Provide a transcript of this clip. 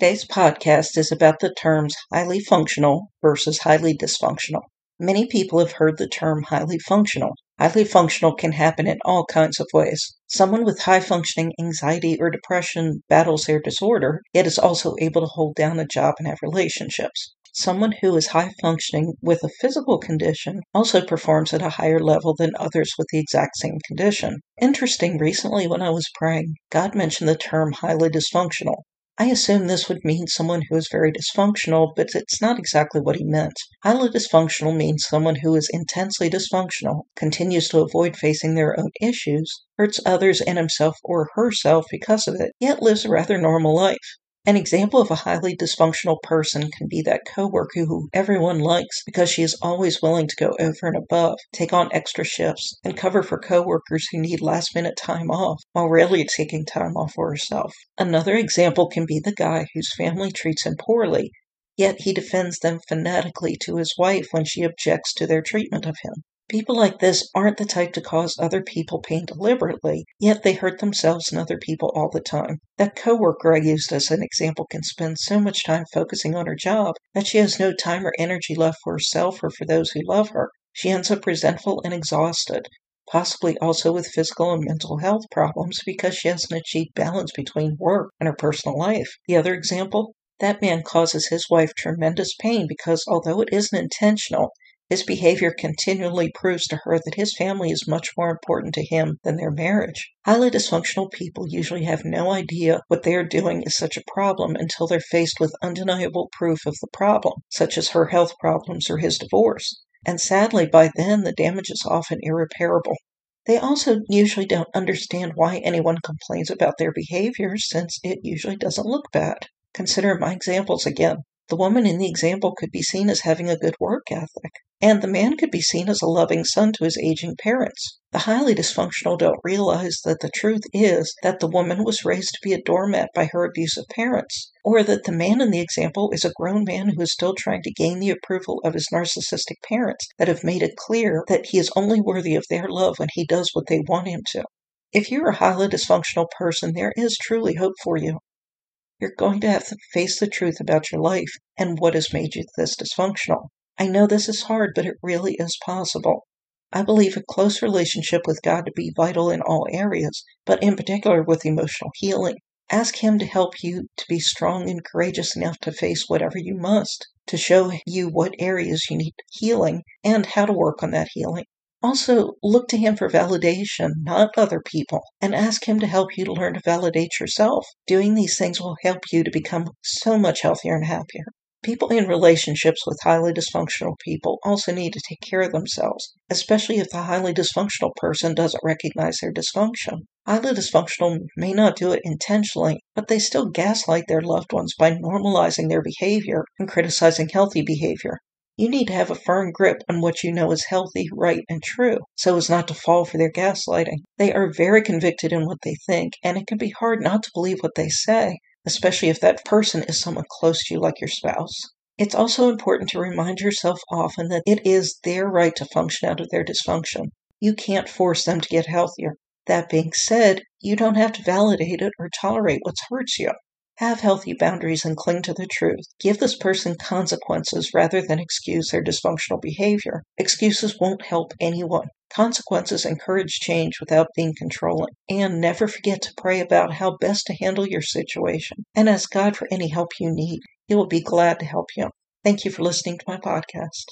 Today's podcast is about the terms highly functional versus highly dysfunctional. Many people have heard the term highly functional. Highly functional can happen in all kinds of ways. Someone with high functioning anxiety or depression battles their disorder, yet is also able to hold down a job and have relationships. Someone who is high functioning with a physical condition also performs at a higher level than others with the exact same condition. Interesting, recently when I was praying, God mentioned the term highly dysfunctional. I assume this would mean someone who is very dysfunctional, but it's not exactly what he meant. Highly dysfunctional means someone who is intensely dysfunctional, continues to avoid facing their own issues, hurts others and himself or herself because of it, yet lives a rather normal life. An example of a highly dysfunctional person can be that coworker who everyone likes because she is always willing to go over and above, take on extra shifts, and cover for coworkers who need last minute time off while rarely taking time off for herself. Another example can be the guy whose family treats him poorly, yet he defends them fanatically to his wife when she objects to their treatment of him. People like this aren't the type to cause other people pain deliberately, yet they hurt themselves and other people all the time. That coworker I used as an example can spend so much time focusing on her job that she has no time or energy left for herself or for those who love her. She ends up resentful and exhausted, possibly also with physical and mental health problems because she hasn't achieved balance between work and her personal life. The other example that man causes his wife tremendous pain because although it isn't intentional, his behavior continually proves to her that his family is much more important to him than their marriage. Highly dysfunctional people usually have no idea what they are doing is such a problem until they're faced with undeniable proof of the problem, such as her health problems or his divorce. And sadly, by then, the damage is often irreparable. They also usually don't understand why anyone complains about their behavior since it usually doesn't look bad. Consider my examples again. The woman in the example could be seen as having a good work ethic, and the man could be seen as a loving son to his aging parents. The highly dysfunctional don't realize that the truth is that the woman was raised to be a doormat by her abusive parents, or that the man in the example is a grown man who is still trying to gain the approval of his narcissistic parents that have made it clear that he is only worthy of their love when he does what they want him to. If you're a highly dysfunctional person, there is truly hope for you. You're going to have to face the truth about your life and what has made you this dysfunctional. I know this is hard, but it really is possible. I believe a close relationship with God to be vital in all areas, but in particular with emotional healing. Ask Him to help you to be strong and courageous enough to face whatever you must, to show you what areas you need healing and how to work on that healing. Also, look to Him for validation, not other people, and ask Him to help you to learn to validate yourself. Doing these things will help you to become so much healthier and happier. People in relationships with highly dysfunctional people also need to take care of themselves, especially if the highly dysfunctional person doesn't recognize their dysfunction. Highly dysfunctional may not do it intentionally, but they still gaslight their loved ones by normalizing their behavior and criticizing healthy behavior. You need to have a firm grip on what you know is healthy, right, and true, so as not to fall for their gaslighting. They are very convicted in what they think, and it can be hard not to believe what they say, especially if that person is someone close to you, like your spouse. It's also important to remind yourself often that it is their right to function out of their dysfunction. You can't force them to get healthier. That being said, you don't have to validate it or tolerate what hurts you. Have healthy boundaries and cling to the truth. Give this person consequences rather than excuse their dysfunctional behavior. Excuses won't help anyone. Consequences encourage change without being controlling. And never forget to pray about how best to handle your situation and ask God for any help you need. He will be glad to help you. Thank you for listening to my podcast.